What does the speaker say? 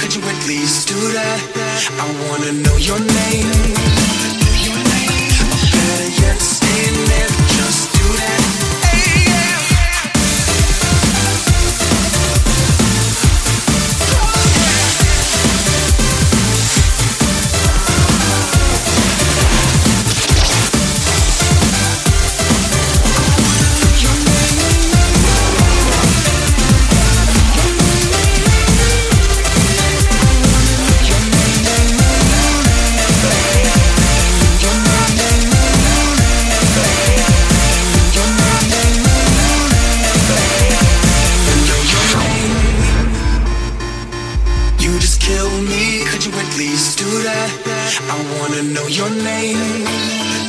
Could you at least do that? I wanna know your name that? I wanna know your name.